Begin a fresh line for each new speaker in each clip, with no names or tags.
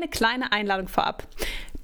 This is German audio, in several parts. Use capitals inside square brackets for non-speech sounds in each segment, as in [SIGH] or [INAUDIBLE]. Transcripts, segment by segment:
eine kleine Einladung vorab.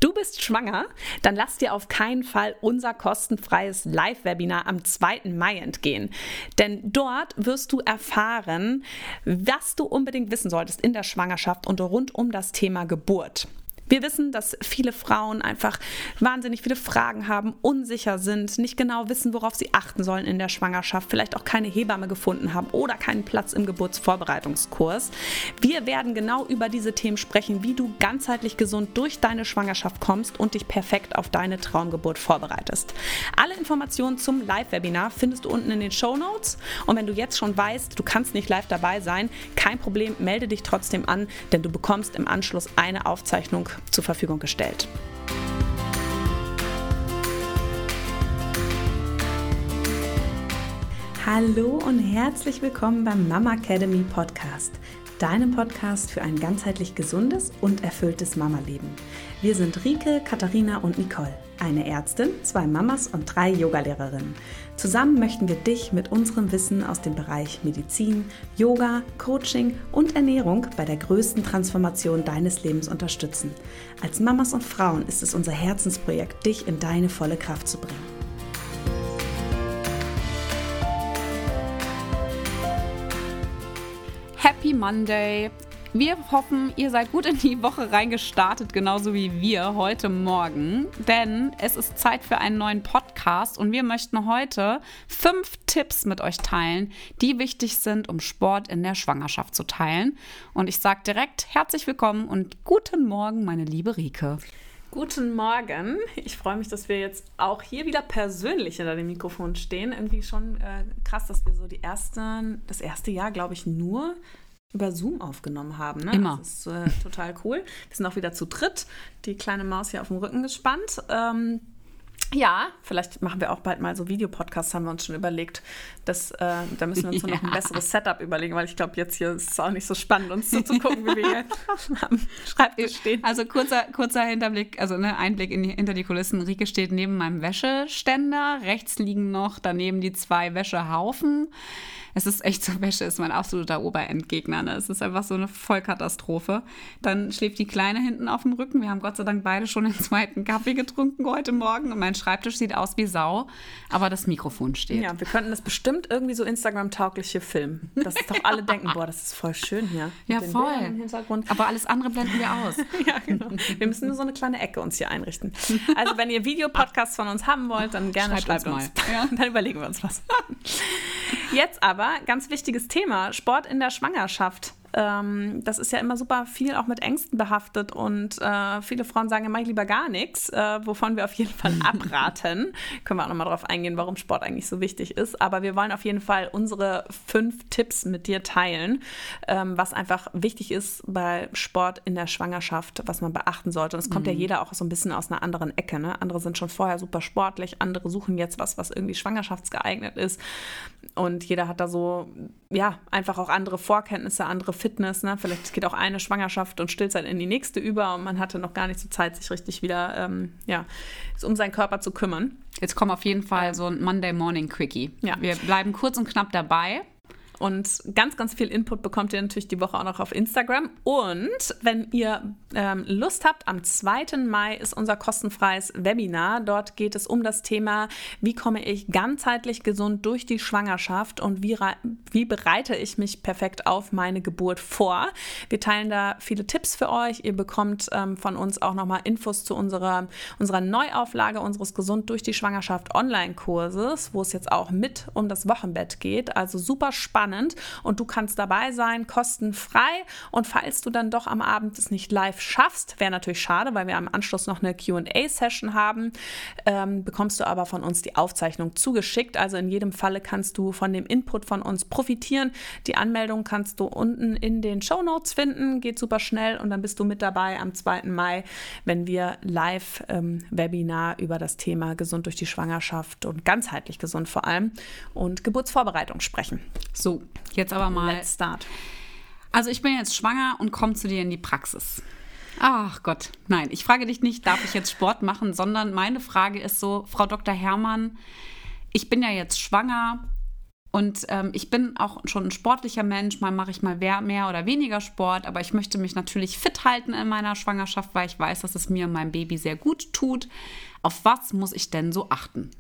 Du bist schwanger? Dann lass dir auf keinen Fall unser kostenfreies Live-Webinar am 2. Mai entgehen. Denn dort wirst du erfahren, was du unbedingt wissen solltest in der Schwangerschaft und rund um das Thema Geburt. Wir wissen, dass viele Frauen einfach wahnsinnig viele Fragen haben, unsicher sind, nicht genau wissen, worauf sie achten sollen in der Schwangerschaft, vielleicht auch keine Hebamme gefunden haben oder keinen Platz im Geburtsvorbereitungskurs. Wir werden genau über diese Themen sprechen, wie du ganzheitlich gesund durch deine Schwangerschaft kommst und dich perfekt auf deine Traumgeburt vorbereitest. Alle Informationen zum Live-Webinar findest du unten in den Show Notes. Und wenn du jetzt schon weißt, du kannst nicht live dabei sein, kein Problem, melde dich trotzdem an, denn du bekommst im Anschluss eine Aufzeichnung zur Verfügung gestellt. Hallo und herzlich willkommen beim Mama Academy Podcast, deinem Podcast für ein ganzheitlich gesundes und erfülltes Mama-Leben. Wir sind Rike, Katharina und Nicole, eine Ärztin, zwei Mamas und drei Yogalehrerinnen. Zusammen möchten wir dich mit unserem Wissen aus dem Bereich Medizin, Yoga, Coaching und Ernährung bei der größten Transformation deines Lebens unterstützen. Als Mamas und Frauen ist es unser Herzensprojekt, dich in deine volle Kraft zu bringen.
Happy Monday! Wir hoffen, ihr seid gut in die Woche reingestartet, genauso wie wir heute Morgen. Denn es ist Zeit für einen neuen Podcast und wir möchten heute fünf Tipps mit euch teilen, die wichtig sind, um Sport in der Schwangerschaft zu teilen. Und ich sage direkt herzlich willkommen und guten Morgen, meine liebe Rike.
Guten Morgen. Ich freue mich, dass wir jetzt auch hier wieder persönlich hinter dem Mikrofon stehen. Irgendwie schon äh, krass, dass wir so die ersten, das erste Jahr, glaube ich, nur über Zoom aufgenommen haben. Ne?
Immer.
Das ist äh, total cool. Wir sind auch wieder zu dritt. Die kleine Maus hier auf dem Rücken gespannt. Ähm, ja, vielleicht machen wir auch bald mal so Videopodcasts, haben wir uns schon überlegt. Das, äh, da müssen wir uns ja. noch ein [LAUGHS] besseres Setup überlegen, weil ich glaube, jetzt hier ist es auch nicht so spannend, uns zuzugucken, wie wir hier [LAUGHS] am Schreibtisch stehen.
Also kurzer, kurzer Hinterblick, also ne, Einblick in hinter die Kulissen. Rike steht neben meinem Wäscheständer. Rechts liegen noch daneben die zwei Wäschehaufen es ist echt so, Wäsche ist mein absoluter Oberendgegner. Ne? Es ist einfach so eine Vollkatastrophe. Dann schläft die Kleine hinten auf dem Rücken. Wir haben Gott sei Dank beide schon den zweiten Kaffee getrunken heute Morgen und mein Schreibtisch sieht aus wie Sau, aber das Mikrofon steht.
Ja, wir könnten das bestimmt irgendwie so Instagram-tauglich hier filmen. Dass doch alle denken, boah, das ist voll schön hier.
Ja, voll. Aber alles andere blenden wir aus. [LAUGHS]
ja, genau. Wir müssen nur so eine kleine Ecke uns hier einrichten. Also, wenn ihr Videopodcasts von uns haben wollt, dann gerne schreibt, schreibt uns. uns. Ja. [LAUGHS] Dann überlegen wir uns was. Jetzt aber ganz wichtiges Thema, Sport in der Schwangerschaft ähm, das ist ja immer super viel auch mit Ängsten behaftet und äh, viele Frauen sagen, mach ich lieber gar nichts, äh, wovon wir auf jeden Fall [LAUGHS] abraten. Können wir auch nochmal darauf eingehen, warum Sport eigentlich so wichtig ist. Aber wir wollen auf jeden Fall unsere fünf Tipps mit dir teilen, ähm, was einfach wichtig ist bei Sport in der Schwangerschaft, was man beachten sollte. Und es kommt mhm. ja jeder auch so ein bisschen aus einer anderen Ecke. Ne? Andere sind schon vorher super sportlich, andere suchen jetzt was, was irgendwie schwangerschaftsgeeignet ist. Und jeder hat da so, ja, einfach auch andere Vorkenntnisse, andere Fitness. Ne? Vielleicht geht auch eine Schwangerschaft und Stillzeit in die nächste über und man hatte noch gar nicht so Zeit, sich richtig wieder ähm, ja, um seinen Körper zu kümmern.
Jetzt kommt auf jeden Fall so ein Monday Morning Quickie. Ja. Wir bleiben kurz und knapp dabei.
Und ganz, ganz viel Input bekommt ihr natürlich die Woche auch noch auf Instagram. Und wenn ihr ähm, Lust habt, am 2. Mai ist unser kostenfreies Webinar. Dort geht es um das Thema, wie komme ich ganzheitlich gesund durch die Schwangerschaft und wie, wie bereite ich mich perfekt auf meine Geburt vor. Wir teilen da viele Tipps für euch. Ihr bekommt ähm, von uns auch nochmal Infos zu unserer, unserer Neuauflage unseres Gesund durch die Schwangerschaft Online-Kurses, wo es jetzt auch mit um das Wochenbett geht. Also super spannend spannend und du kannst dabei sein, kostenfrei. Und falls du dann doch am Abend es nicht live schaffst, wäre natürlich schade, weil wir am Anschluss noch eine QA-Session haben, ähm, bekommst du aber von uns die Aufzeichnung zugeschickt. Also in jedem Falle kannst du von dem Input von uns profitieren. Die Anmeldung kannst du unten in den Show Notes finden, geht super schnell und dann bist du mit dabei am 2. Mai, wenn wir live ähm, Webinar über das Thema gesund durch die Schwangerschaft und ganzheitlich gesund vor allem und Geburtsvorbereitung sprechen.
So, jetzt aber mal.
Let's start.
Also ich bin jetzt schwanger und komme zu dir in die Praxis. Ach Gott, nein, ich frage dich nicht, darf ich jetzt Sport machen, sondern meine Frage ist so, Frau Dr. Herrmann, ich bin ja jetzt schwanger Und ähm, ich bin auch schon ein sportlicher Mensch. Mal mache ich mal mehr oder weniger Sport, aber ich möchte mich natürlich fit halten in meiner Schwangerschaft, weil ich weiß, dass es mir und meinem Baby sehr gut tut. Auf was muss ich denn so achten?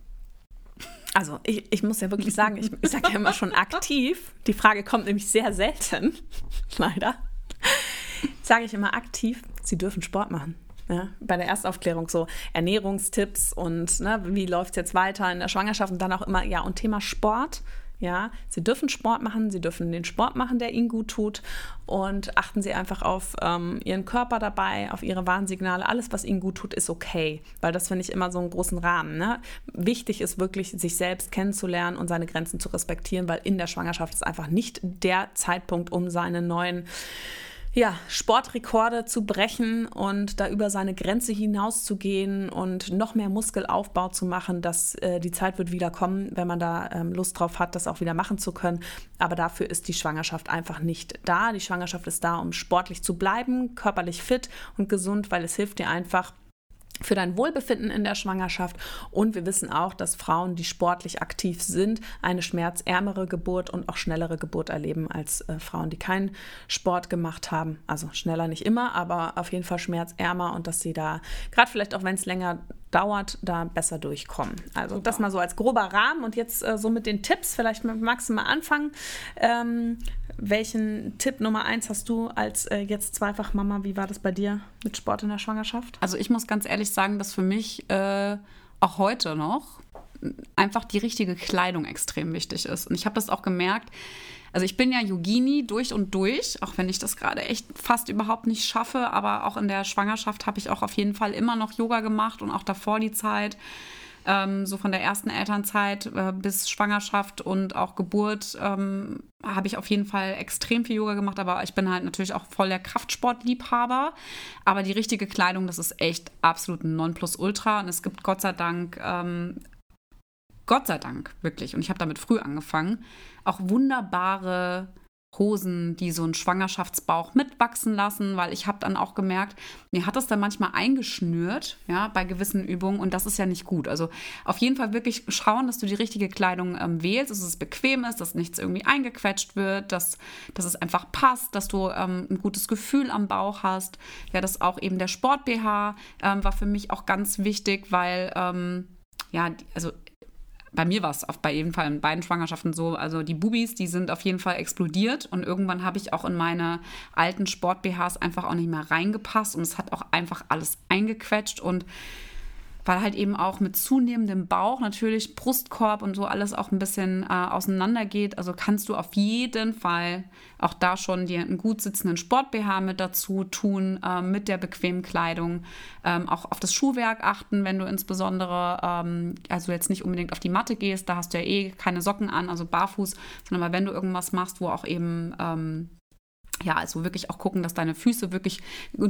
Also ich, ich muss ja wirklich sagen, ich, ich sage ja immer schon aktiv. Die Frage kommt nämlich sehr selten, [LAUGHS] leider. Sage ich immer aktiv, Sie dürfen Sport machen. Ja, bei der Erstaufklärung so Ernährungstipps und ne, wie läuft es jetzt weiter in der Schwangerschaft und dann auch immer, ja, und Thema Sport. Ja, Sie dürfen Sport machen, Sie dürfen den Sport machen, der Ihnen gut tut und achten Sie einfach auf ähm, Ihren Körper dabei, auf Ihre Warnsignale. Alles, was Ihnen gut tut, ist okay, weil das finde ich immer so einen großen Rahmen. Ne? Wichtig ist wirklich, sich selbst kennenzulernen und seine Grenzen zu respektieren, weil in der Schwangerschaft ist einfach nicht der Zeitpunkt, um seine neuen ja, Sportrekorde zu brechen und da über seine Grenze hinauszugehen und noch mehr Muskelaufbau zu machen, dass äh, die Zeit wird wieder kommen, wenn man da ähm, Lust drauf hat, das auch wieder machen zu können. Aber dafür ist die Schwangerschaft einfach nicht da. Die Schwangerschaft ist da, um sportlich zu bleiben, körperlich fit und gesund, weil es hilft dir einfach, für dein Wohlbefinden in der Schwangerschaft. Und wir wissen auch, dass Frauen, die sportlich aktiv sind, eine schmerzärmere Geburt und auch schnellere Geburt erleben als äh, Frauen, die keinen Sport gemacht haben. Also schneller nicht immer, aber auf jeden Fall schmerzärmer und dass sie da, gerade vielleicht auch wenn es länger dauert, da besser durchkommen. Also Super. das mal so als grober Rahmen und jetzt äh, so mit den Tipps, vielleicht magst du mal anfangen. Ähm, welchen Tipp Nummer eins hast du als äh, jetzt zweifach Mama? Wie war das bei dir mit Sport in der Schwangerschaft?
Also ich muss ganz ehrlich sagen, dass für mich äh, auch heute noch einfach die richtige Kleidung extrem wichtig ist. Und ich habe das auch gemerkt. Also ich bin ja Yogini durch und durch, auch wenn ich das gerade echt fast überhaupt nicht schaffe. Aber auch in der Schwangerschaft habe ich auch auf jeden Fall immer noch Yoga gemacht und auch davor die Zeit. Ähm, so von der ersten Elternzeit äh, bis Schwangerschaft und auch Geburt ähm, habe ich auf jeden Fall extrem viel Yoga gemacht, aber ich bin halt natürlich auch voll der Kraftsportliebhaber. Aber die richtige Kleidung, das ist echt absolut ein Nonplusultra. Und es gibt Gott sei Dank, ähm, Gott sei Dank wirklich, und ich habe damit früh angefangen, auch wunderbare Hosen, die so einen Schwangerschaftsbauch mitwachsen lassen, weil ich habe dann auch gemerkt, mir hat das dann manchmal eingeschnürt, ja, bei gewissen Übungen und das ist ja nicht gut. Also auf jeden Fall wirklich schauen, dass du die richtige Kleidung ähm, wählst, dass es bequem ist, dass nichts irgendwie eingequetscht wird, dass, dass es einfach passt, dass du ähm, ein gutes Gefühl am Bauch hast. Ja, dass auch eben der Sport-BH ähm, war für mich auch ganz wichtig, weil ähm, ja, also bei mir war es auf bei jeden Fall in beiden Schwangerschaften so, also die Bubis, die sind auf jeden Fall explodiert und irgendwann habe ich auch in meine alten Sport-BHs einfach auch nicht mehr reingepasst und es hat auch einfach alles eingequetscht und weil halt eben auch mit zunehmendem Bauch natürlich Brustkorb und so alles auch ein bisschen äh, auseinander geht. Also kannst du auf jeden Fall auch da schon dir einen gut sitzenden Sport-BH mit dazu tun, äh, mit der bequemen Kleidung. Ähm, auch auf das Schuhwerk achten, wenn du insbesondere, ähm, also jetzt nicht unbedingt auf die Matte gehst, da hast du ja eh keine Socken an, also barfuß, sondern mal wenn du irgendwas machst, wo auch eben ähm, ja, also wirklich auch gucken, dass deine Füße wirklich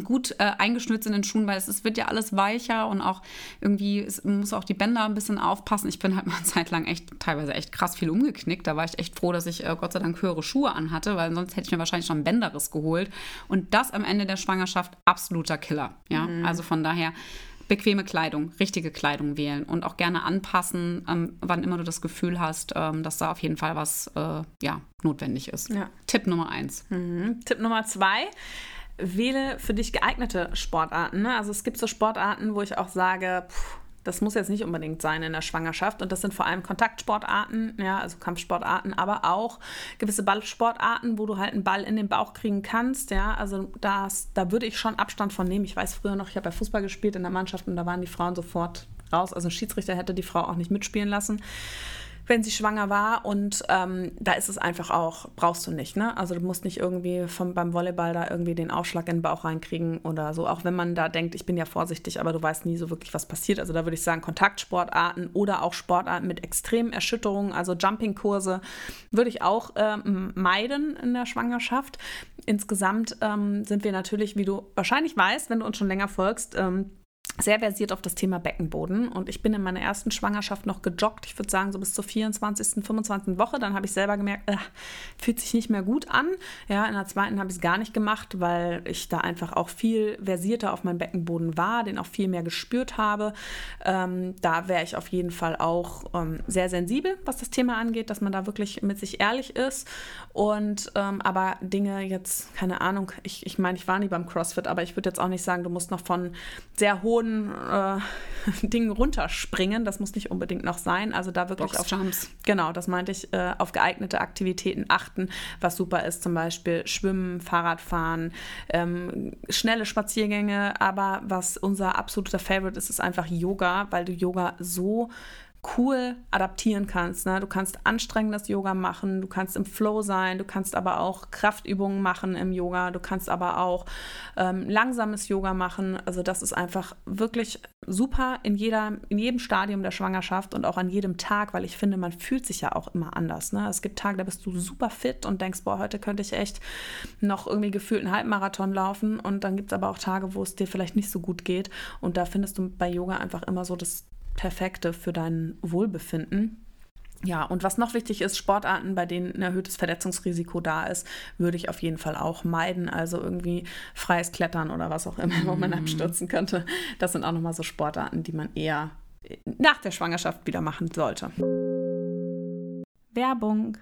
gut äh, eingeschnürt sind in Schuhen, weil es, es, wird ja alles weicher und auch irgendwie es muss auch die Bänder ein bisschen aufpassen. Ich bin halt [LAUGHS] mal eine Zeit lang echt teilweise echt krass viel umgeknickt. Da war ich echt froh, dass ich äh, Gott sei Dank höhere Schuhe anhatte, weil sonst hätte ich mir wahrscheinlich schon ein Bänderriss geholt. Und das am Ende der Schwangerschaft absoluter Killer. Ja, mhm. also von daher bequeme Kleidung, richtige Kleidung wählen und auch gerne anpassen, ähm, wann immer du das Gefühl hast, ähm, dass da auf jeden Fall was äh, ja, notwendig ist. Ja. Tipp Nummer eins.
Mhm. Tipp Nummer zwei. Wähle für dich geeignete Sportarten. Ne? Also es gibt so Sportarten, wo ich auch sage, pff, das muss jetzt nicht unbedingt sein in der Schwangerschaft. Und das sind vor allem Kontaktsportarten, ja, also Kampfsportarten, aber auch gewisse Ballsportarten, wo du halt einen Ball in den Bauch kriegen kannst. Ja, also das, da würde ich schon Abstand von nehmen. Ich weiß früher noch, ich habe ja Fußball gespielt in der Mannschaft und da waren die Frauen sofort raus. Also ein Schiedsrichter hätte die Frau auch nicht mitspielen lassen wenn sie schwanger war. Und ähm, da ist es einfach auch, brauchst du nicht. Ne? Also du musst nicht irgendwie vom, beim Volleyball da irgendwie den Aufschlag in den Bauch reinkriegen oder so. Auch wenn man da denkt, ich bin ja vorsichtig, aber du weißt nie so wirklich, was passiert. Also da würde ich sagen, Kontaktsportarten oder auch Sportarten mit extremen Erschütterungen, also Jumpingkurse, würde ich auch ähm, meiden in der Schwangerschaft. Insgesamt ähm, sind wir natürlich, wie du wahrscheinlich weißt, wenn du uns schon länger folgst, ähm, sehr versiert auf das Thema Beckenboden und ich bin in meiner ersten Schwangerschaft noch gejoggt. Ich würde sagen, so bis zur 24., 25. Woche. Dann habe ich selber gemerkt, äh, fühlt sich nicht mehr gut an. Ja, in der zweiten habe ich es gar nicht gemacht, weil ich da einfach auch viel versierter auf meinem Beckenboden war, den auch viel mehr gespürt habe. Ähm, da wäre ich auf jeden Fall auch ähm, sehr sensibel, was das Thema angeht, dass man da wirklich mit sich ehrlich ist. Und ähm, aber Dinge jetzt, keine Ahnung, ich, ich meine, ich war nie beim CrossFit, aber ich würde jetzt auch nicht sagen, du musst noch von sehr hohen hohen äh, [LAUGHS] Dingen runterspringen. Das muss nicht unbedingt noch sein. Also da wirklich
Boxjumps.
auf genau, das meinte ich, äh, auf geeignete Aktivitäten achten, was super ist, zum Beispiel Schwimmen, Fahrradfahren, ähm, schnelle Spaziergänge. Aber was unser absoluter Favorite ist, ist einfach Yoga, weil du Yoga so cool adaptieren kannst. Ne? Du kannst anstrengendes Yoga machen, du kannst im Flow sein, du kannst aber auch Kraftübungen machen im Yoga, du kannst aber auch ähm, langsames Yoga machen. Also das ist einfach wirklich super in, jeder, in jedem Stadium der Schwangerschaft und auch an jedem Tag, weil ich finde, man fühlt sich ja auch immer anders. Ne? Es gibt Tage, da bist du super fit und denkst, boah, heute könnte ich echt noch irgendwie gefühlt einen Halbmarathon laufen. Und dann gibt es aber auch Tage, wo es dir vielleicht nicht so gut geht. Und da findest du bei Yoga einfach immer so das Perfekte für dein Wohlbefinden. Ja, und was noch wichtig ist, Sportarten, bei denen ein erhöhtes Verletzungsrisiko da ist, würde ich auf jeden Fall auch meiden. Also irgendwie freies Klettern oder was auch immer, wo man mhm. abstürzen könnte. Das sind auch nochmal so Sportarten, die man eher nach der Schwangerschaft wieder machen sollte.
Werbung.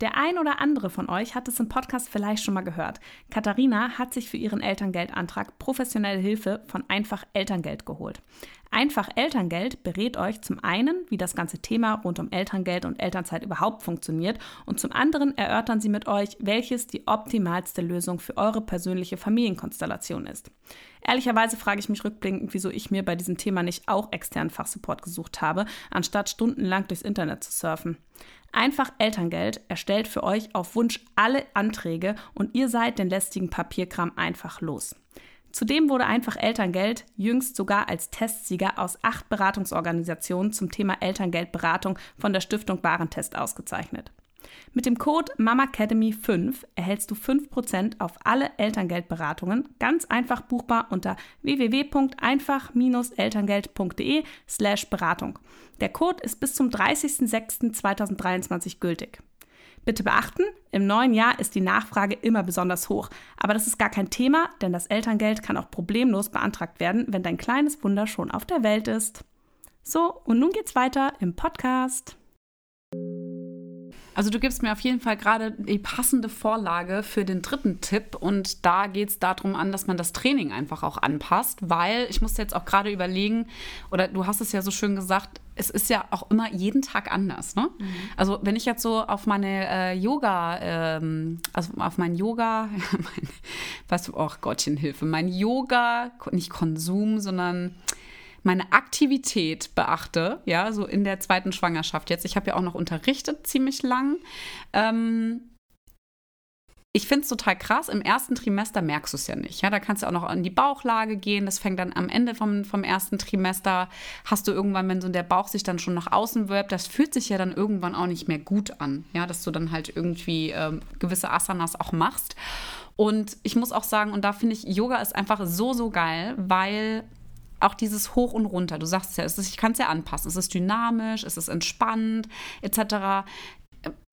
Der ein oder andere von euch hat es im Podcast vielleicht schon mal gehört. Katharina hat sich für ihren Elterngeldantrag professionelle Hilfe von Einfach Elterngeld geholt. Einfach Elterngeld berät euch zum einen, wie das ganze Thema rund um Elterngeld und Elternzeit überhaupt funktioniert und zum anderen erörtern sie mit euch, welches die optimalste Lösung für eure persönliche Familienkonstellation ist. Ehrlicherweise frage ich mich rückblickend, wieso ich mir bei diesem Thema nicht auch externen Fachsupport gesucht habe, anstatt stundenlang durchs Internet zu surfen. Einfach Elterngeld erstellt für euch auf Wunsch alle Anträge und ihr seid den lästigen Papierkram einfach los. Zudem wurde einfach Elterngeld jüngst sogar als Testsieger aus acht Beratungsorganisationen zum Thema Elterngeldberatung von der Stiftung Warentest ausgezeichnet. Mit dem Code MAMACADEMY5 erhältst du 5% auf alle Elterngeldberatungen, ganz einfach buchbar unter www.einfach-elterngeld.de slash Beratung. Der Code ist bis zum 30.06.2023 gültig. Bitte beachten, im neuen Jahr ist die Nachfrage immer besonders hoch. Aber das ist gar kein Thema, denn das Elterngeld kann auch problemlos beantragt werden, wenn dein kleines Wunder schon auf der Welt ist. So, und nun geht's weiter im Podcast.
Also du gibst mir auf jeden Fall gerade die passende Vorlage für den dritten Tipp und da geht es darum an, dass man das Training einfach auch anpasst, weil ich musste jetzt auch gerade überlegen, oder du hast es ja so schön gesagt, es ist ja auch immer jeden Tag anders. Ne? Mhm. Also wenn ich jetzt so auf meine äh, Yoga, ähm, also auf mein Yoga, [LAUGHS] mein, weißt du, oh Gottchen Hilfe, mein Yoga, nicht Konsum, sondern meine Aktivität beachte, ja, so in der zweiten Schwangerschaft jetzt. Ich habe ja auch noch unterrichtet ziemlich lang. Ähm, ich finde es total krass. Im ersten Trimester merkst du es ja nicht. Ja, da kannst du auch noch in die Bauchlage gehen. Das fängt dann am Ende vom, vom ersten Trimester. Hast du irgendwann, wenn so der Bauch sich dann schon nach außen wirbt, das fühlt sich ja dann irgendwann auch nicht mehr gut an. Ja, dass du dann halt irgendwie ähm, gewisse Asanas auch machst. Und ich muss auch sagen, und da finde ich, Yoga ist einfach so, so geil, weil auch dieses Hoch und Runter, du sagst ja, ist, ich kann es ja anpassen. Es ist dynamisch, es ist entspannt, etc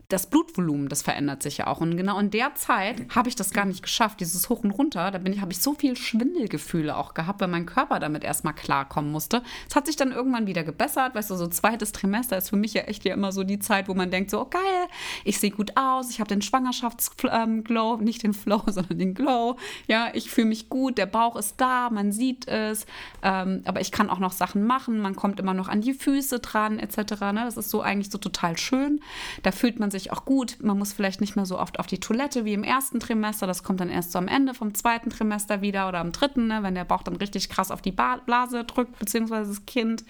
das Blutvolumen, das verändert sich ja auch. Und genau in der Zeit habe ich das gar nicht geschafft, dieses Hoch und Runter. Da bin ich, habe ich so viel Schwindelgefühle auch gehabt, weil mein Körper damit erstmal klarkommen musste. Es hat sich dann irgendwann wieder gebessert. Weißt du, so zweites Trimester ist für mich ja echt ja immer so die Zeit, wo man denkt, so, oh, geil, ich sehe gut aus, ich habe den Schwangerschaftsglow, nicht den Flow, [LAUGHS] sondern den Glow. Ja, ich fühle mich gut, der Bauch ist da, man sieht es. Ähm, aber ich kann auch noch Sachen machen, man kommt immer noch an die Füße dran, etc. Ne? Das ist so eigentlich so total schön. Da fühlt man sich sich auch gut. Man muss vielleicht nicht mehr so oft auf die Toilette wie im ersten Trimester. Das kommt dann erst so am Ende vom zweiten Trimester wieder oder am dritten, ne, wenn der Bauch dann richtig krass auf die Blase drückt, beziehungsweise das Kind.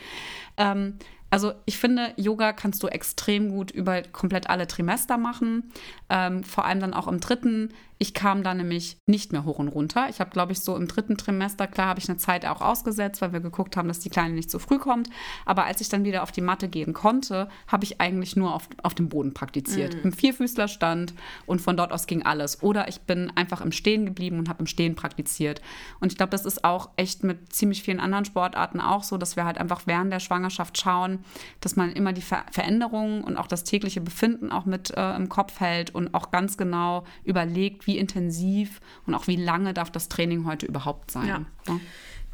Ähm, also ich finde, Yoga kannst du extrem gut über komplett alle Trimester machen. Ähm, vor allem dann auch im dritten Ich kam da nämlich nicht mehr hoch und runter. Ich habe, glaube ich, so im dritten Trimester, klar, habe ich eine Zeit auch ausgesetzt, weil wir geguckt haben, dass die Kleine nicht zu früh kommt. Aber als ich dann wieder auf die Matte gehen konnte, habe ich eigentlich nur auf, auf dem Boden praktiziert. Mhm. Im Vierfüßlerstand und von dort aus ging alles. Oder ich bin einfach im Stehen geblieben und habe im Stehen praktiziert. Und ich glaube, das ist auch echt mit ziemlich vielen anderen Sportarten auch so, dass wir halt einfach während der Schwangerschaft schauen, dass man immer die Ver Veränderungen und auch das tägliche Befinden auch mit äh, im Kopf hält und auch ganz genau überlegt, wie intensiv und auch wie lange darf das Training heute überhaupt sein. Ja.
Ja.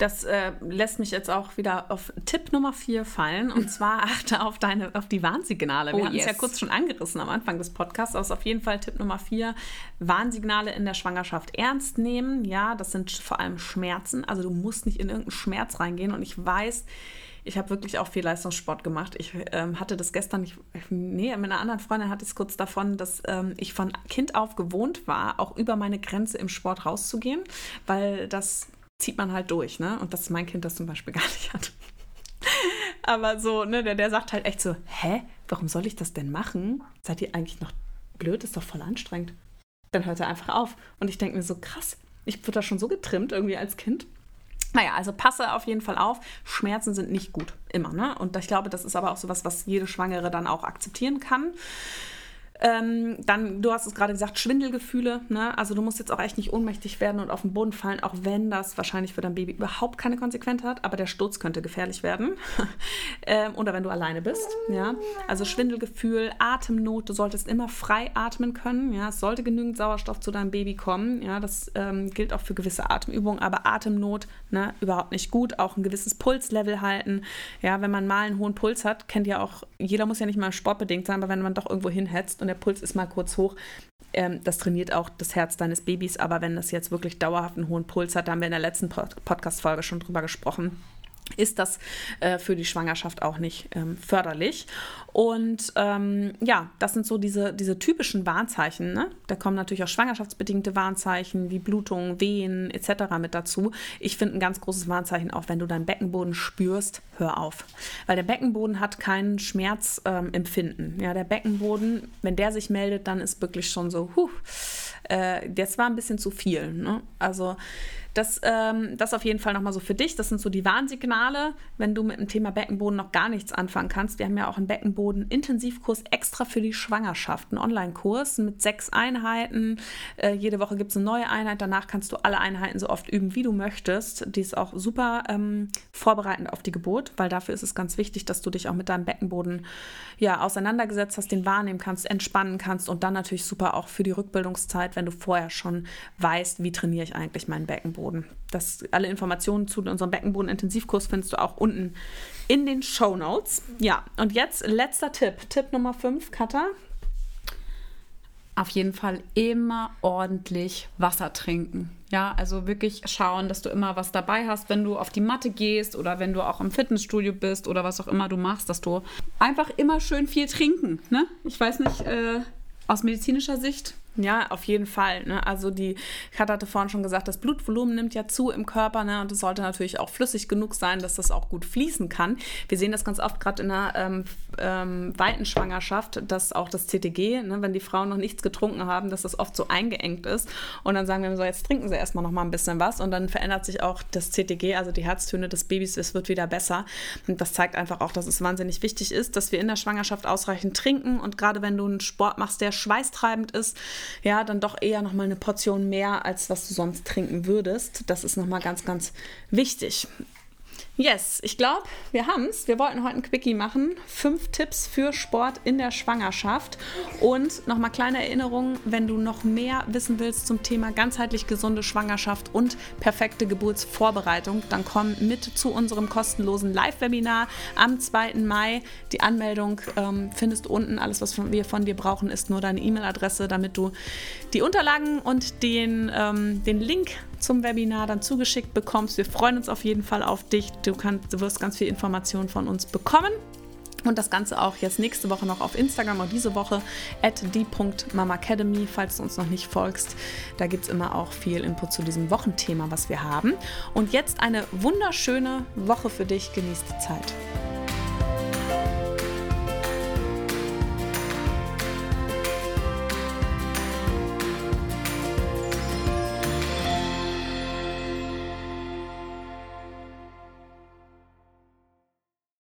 Das äh, lässt mich jetzt auch wieder auf Tipp Nummer vier fallen. Und [LAUGHS] zwar achte auf deine, auf die Warnsignale. Wir oh, hatten yes. es ja kurz schon angerissen am Anfang des Podcasts. Aber es ist auf jeden Fall Tipp Nummer vier. Warnsignale in der Schwangerschaft ernst nehmen. Ja, das sind vor allem Schmerzen. Also du musst nicht in irgendeinen Schmerz reingehen. Und ich weiß, ich habe wirklich auch viel Leistungssport gemacht. Ich ähm, hatte das gestern, ich, nee, mit einer anderen Freundin hatte ich es kurz davon, dass ähm, ich von Kind auf gewohnt war, auch über meine Grenze im Sport rauszugehen, weil das zieht man halt durch, ne? Und dass mein Kind das zum Beispiel [LAUGHS] gar nicht hat. Aber so, ne, der, der sagt halt echt so, hä, warum soll ich das denn machen? Seid ihr eigentlich noch blöd? Ist doch voll anstrengend. Dann hört er einfach auf. Und ich denke mir so, krass, ich wurde da schon so getrimmt irgendwie als Kind. Naja, also passe auf jeden Fall auf. Schmerzen sind nicht gut, immer. Ne? Und ich glaube, das ist aber auch so was, was jede Schwangere dann auch akzeptieren kann. Ähm, dann, du hast es gerade gesagt, Schwindelgefühle. Ne? Also du musst jetzt auch echt nicht ohnmächtig werden und auf den Boden fallen, auch wenn das wahrscheinlich für dein Baby überhaupt keine Konsequenz hat. Aber der Sturz könnte gefährlich werden. [LAUGHS] ähm, oder wenn du alleine bist. Ja? Also Schwindelgefühl, Atemnot. Du solltest immer frei atmen können. Ja? Es sollte genügend Sauerstoff zu deinem Baby kommen. Ja? Das ähm, gilt auch für gewisse Atemübungen. Aber Atemnot ne? überhaupt nicht gut. Auch ein gewisses Pulslevel halten. Ja, wenn man mal einen hohen Puls hat, kennt ja auch, jeder muss ja nicht mal sportbedingt sein, aber wenn man doch irgendwo hinhetzt und der Puls ist mal kurz hoch. Ähm, das trainiert auch das Herz deines Babys, aber wenn das jetzt wirklich dauerhaft einen hohen Puls hat, da haben wir in der letzten Pod Podcast-Folge schon drüber gesprochen ist das äh, für die Schwangerschaft auch nicht ähm, förderlich. Und ähm, ja, das sind so diese, diese typischen Warnzeichen. Ne? Da kommen natürlich auch schwangerschaftsbedingte Warnzeichen wie Blutungen, Wehen etc. mit dazu. Ich finde ein ganz großes Warnzeichen auch, wenn du deinen Beckenboden spürst, hör auf. Weil der Beckenboden hat kein Schmerzempfinden. Ähm, ja, der Beckenboden, wenn der sich meldet, dann ist wirklich schon so, huh, äh, das war ein bisschen zu viel. Ne? Also das, ähm, das auf jeden Fall nochmal so für dich. Das sind so die Warnsignale, wenn du mit dem Thema Beckenboden noch gar nichts anfangen kannst. Wir haben ja auch einen Beckenboden-Intensivkurs extra für die Schwangerschaft. Einen Online-Kurs mit sechs Einheiten. Äh, jede Woche gibt es eine neue Einheit. Danach kannst du alle Einheiten so oft üben, wie du möchtest. Die ist auch super ähm, vorbereitend auf die Geburt, weil dafür ist es ganz wichtig, dass du dich auch mit deinem Beckenboden ja, auseinandergesetzt hast, den wahrnehmen kannst, entspannen kannst und dann natürlich super auch für die Rückbildungszeit, wenn du vorher schon weißt, wie trainiere ich eigentlich meinen Beckenboden. Beckenboden. Das, alle Informationen zu unserem Beckenboden-Intensivkurs findest du auch unten in den Show Notes. Ja, und jetzt letzter Tipp. Tipp Nummer 5, Katha.
Auf jeden Fall immer ordentlich Wasser trinken. Ja, also wirklich schauen, dass du immer was dabei hast, wenn du auf die Matte gehst oder wenn du auch im Fitnessstudio bist oder was auch immer du machst, dass du einfach immer schön viel trinken. Ne? Ich weiß nicht, äh, aus medizinischer Sicht
ja, auf jeden Fall. Ne? Also die, Kat hatte vorhin schon gesagt, das Blutvolumen nimmt ja zu im Körper ne? und es sollte natürlich auch flüssig genug sein, dass das auch gut fließen kann. Wir sehen das ganz oft gerade in einer ähm, ähm, weiten Schwangerschaft, dass auch das CTG, ne, wenn die Frauen noch nichts getrunken haben, dass das oft so eingeengt ist und dann sagen wir so, jetzt trinken sie erstmal noch mal ein bisschen was und dann verändert sich auch das CTG, also die Herztöne des Babys, es wird wieder besser und das zeigt einfach auch, dass es wahnsinnig wichtig ist, dass wir in der Schwangerschaft ausreichend trinken und gerade wenn du einen Sport machst, der schweißtreibend ist, ja, dann doch eher nochmal eine Portion mehr, als was du sonst trinken würdest. Das ist nochmal ganz, ganz wichtig. Yes, ich glaube, wir haben es. Wir wollten heute ein Quickie machen. Fünf Tipps für Sport in der Schwangerschaft. Und nochmal kleine Erinnerung, wenn du noch mehr wissen willst zum Thema ganzheitlich gesunde Schwangerschaft und perfekte Geburtsvorbereitung, dann komm mit zu unserem kostenlosen Live-Webinar am 2. Mai. Die Anmeldung ähm, findest unten. Alles, was wir von dir brauchen, ist nur deine E-Mail-Adresse, damit du die Unterlagen und den, ähm, den Link zum Webinar dann zugeschickt bekommst. Wir freuen uns auf jeden Fall auf dich. Du, kannst, du wirst ganz viel Informationen von uns bekommen. Und das Ganze auch jetzt nächste Woche noch auf Instagram oder diese Woche at die.mamacademy, falls du uns noch nicht folgst. Da gibt es immer auch viel Input zu diesem Wochenthema, was wir haben. Und jetzt eine wunderschöne Woche für dich. Genieß die Zeit.